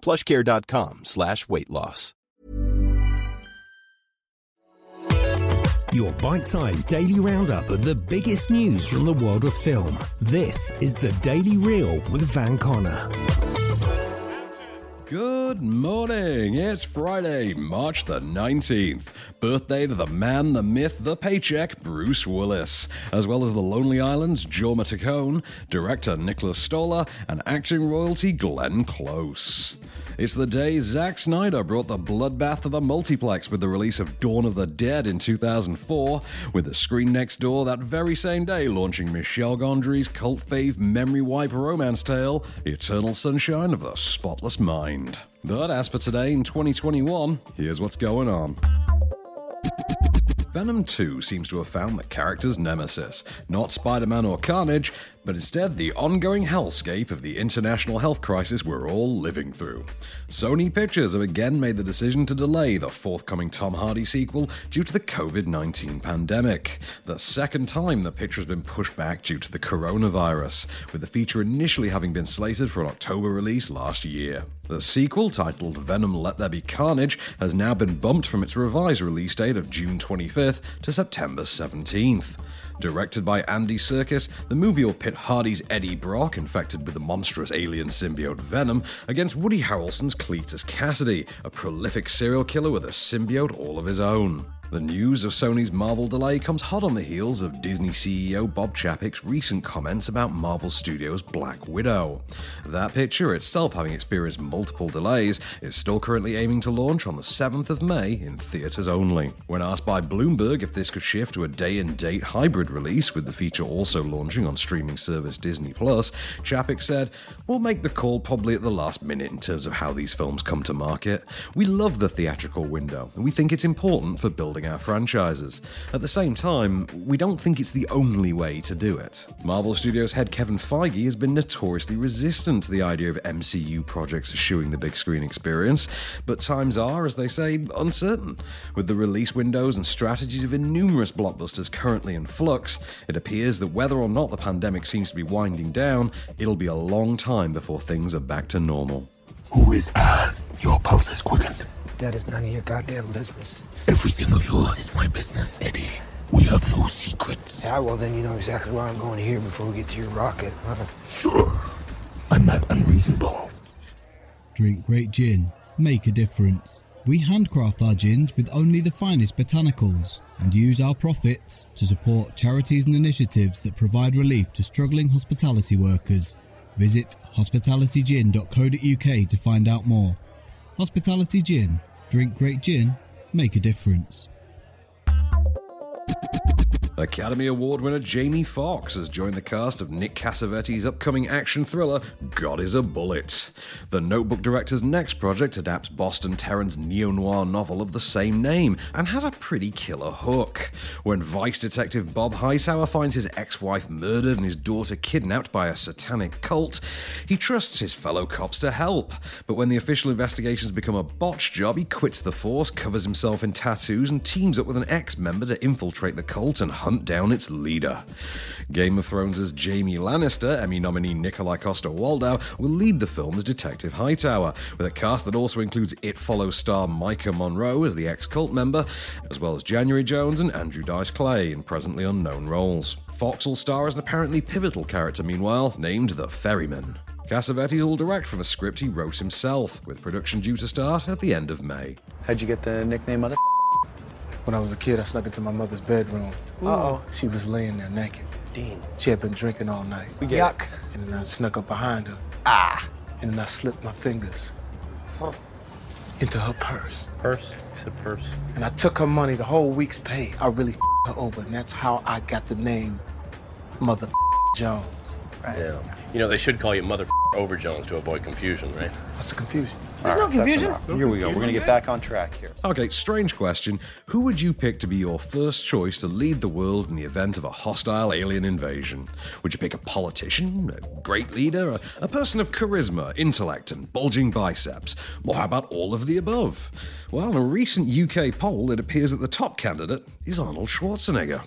plushcare.com slash weight loss. Your bite sized daily roundup of the biggest news from the world of film. This is the Daily Reel with Van Connor. Good morning. It's Friday, March the 19th. Birthday to the man, the myth, the paycheck, Bruce Willis, as well as the Lonely Island's Jorma Taccone, director Nicholas Stoller, and acting royalty Glenn Close. It's the day Zack Snyder brought the bloodbath to the multiplex with the release of Dawn of the Dead in 2004, with the screen next door that very same day launching Michel Gondry's cult fave memory wipe romance tale, Eternal Sunshine of the Spotless Mind. But as for today in 2021, here's what's going on. Venom 2 seems to have found the character's nemesis, not Spider Man or Carnage, but instead the ongoing hellscape of the international health crisis we're all living through. Sony Pictures have again made the decision to delay the forthcoming Tom Hardy sequel due to the COVID 19 pandemic. The second time the picture has been pushed back due to the coronavirus, with the feature initially having been slated for an October release last year. The sequel, titled Venom Let There Be Carnage, has now been bumped from its revised release date of June 25th to September 17th. Directed by Andy Serkis, the movie will pit Hardy's Eddie Brock, infected with the monstrous alien symbiote Venom, against Woody Harrelson's Cletus Cassidy, a prolific serial killer with a symbiote all of his own. The news of Sony's Marvel delay comes hot on the heels of Disney CEO Bob Chapek's recent comments about Marvel Studios' Black Widow. That picture, itself having experienced multiple delays, is still currently aiming to launch on the 7th of May in theaters only. When asked by Bloomberg if this could shift to a day and date hybrid release, with the feature also launching on streaming service Disney Plus, Chapek said, We'll make the call probably at the last minute in terms of how these films come to market. We love the theatrical window, and we think it's important for building our franchises. At the same time, we don't think it's the only way to do it. Marvel Studios head Kevin Feige has been notoriously resistant to the idea of MCU projects eschewing the big screen experience, but times are, as they say, uncertain. With the release windows and strategies of numerous blockbusters currently in flux, it appears that whether or not the pandemic seems to be winding down, it'll be a long time before things are back to normal. Who is Anne? Your pulse is quickened. That is none of your goddamn business. Everything of yours is my business, Eddie. We have no secrets. Yeah, well, then you know exactly where I'm going here before we get to your rocket. Huh? Sure. I'm not unreasonable. Drink great gin. Make a difference. We handcraft our gins with only the finest botanicals and use our profits to support charities and initiatives that provide relief to struggling hospitality workers. Visit hospitalitygin.co.uk to find out more. Hospitality Gin. Drink great gin. Make a difference. Academy Award winner Jamie Foxx has joined the cast of Nick Cassavetes' upcoming action thriller, God is a Bullet. The Notebook director's next project adapts Boston Teran's neo noir novel of the same name and has a pretty killer hook. When Vice Detective Bob Hightower finds his ex wife murdered and his daughter kidnapped by a satanic cult, he trusts his fellow cops to help. But when the official investigations become a botch job, he quits the force, covers himself in tattoos, and teams up with an ex member to infiltrate the cult and hunt down its leader. Game of Thrones' Jaime Lannister, Emmy nominee Nikolaj Coster Waldau, will lead the film as Detective Hightower, with a cast that also includes It Follows star Maika Monroe as the ex cult member, as well as January Jones and Andrew Dice Clay in presently unknown roles. Foxx will star as an apparently pivotal character, meanwhile, named the Ferryman. Cassavetes will direct from a script he wrote himself, with production due to start at the end of May. How'd you get the nickname Mother? When I was a kid, I snuck into my mother's bedroom. Uh-oh. She was laying there naked. Dean. She had been drinking all night. Yuck. And then I snuck up behind her. Ah. And then I slipped my fingers huh. into her purse. Purse? You said purse. And I took her money, the whole week's pay. I really f***ed her over, and that's how I got the name Mother Jones. Yeah. You know, they should call you Mother Over Jones to avoid confusion, right? What's the confusion? There's no confusion. Here we go. We're going to get back on track here. Okay, strange question. Who would you pick to be your first choice to lead the world in the event of a hostile alien invasion? Would you pick a politician, a great leader, a, a person of charisma, intellect, and bulging biceps? Or how about all of the above? Well, in a recent UK poll, it appears that the top candidate is Arnold Schwarzenegger.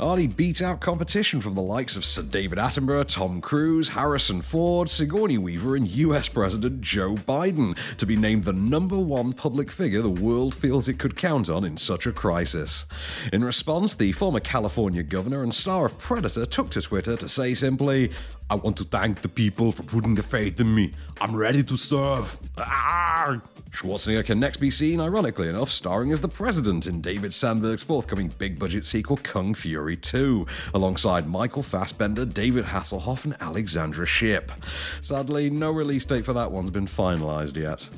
Arnie beat out competition from the likes of Sir David Attenborough, Tom Cruise, Harrison Ford, Sigourney Weaver, and US President Joe Biden to be named the number one public figure the world feels it could count on in such a crisis. In response, the former California governor and star of Predator took to Twitter to say simply, I want to thank the people for putting the faith in me. I'm ready to serve. Ah! Schwarzenegger can next be seen, ironically enough, starring as the president in David Sandberg's forthcoming big budget sequel Kung Fury 2, alongside Michael Fassbender, David Hasselhoff, and Alexandra Shipp. Sadly, no release date for that one's been finalised yet.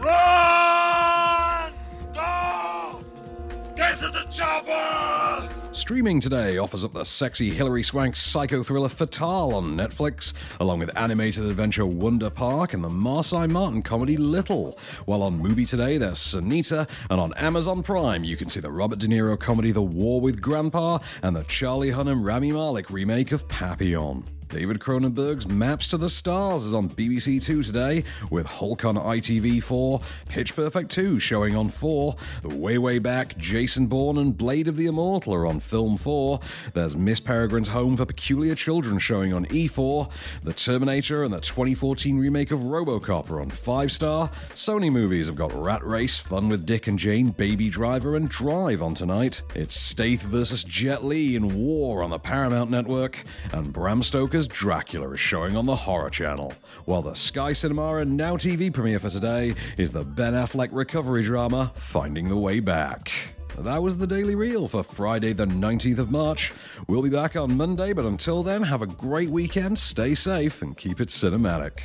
Run! Go! Get to the chopper! Streaming today offers up the sexy Hilary Swank psycho thriller Fatale on Netflix, along with animated adventure Wonder Park and the Marsai Martin comedy Little. While on Movie Today, there's Sunita, and on Amazon Prime, you can see the Robert De Niro comedy The War with Grandpa and the Charlie Hunnam Rami Malek remake of Papillon. David Cronenberg's Maps to the Stars is on BBC Two today, with Hulk on ITV4, Pitch Perfect 2 showing on 4, The Way Way Back, Jason Bourne, and Blade of the Immortal are on Film 4. There's Miss Peregrine's Home for Peculiar Children showing on E4, The Terminator and the 2014 remake of Robocop are on 5 Star. Sony movies have got Rat Race, Fun with Dick and Jane, Baby Driver, and Drive on tonight. It's Stath versus Jet Li in War on the Paramount Network, and Bram Stoker's Dracula is showing on the Horror Channel. While the Sky Cinema and Now TV premiere for today is the Ben Affleck recovery drama Finding the Way Back. That was the Daily Reel for Friday, the 19th of March. We'll be back on Monday, but until then, have a great weekend, stay safe, and keep it cinematic.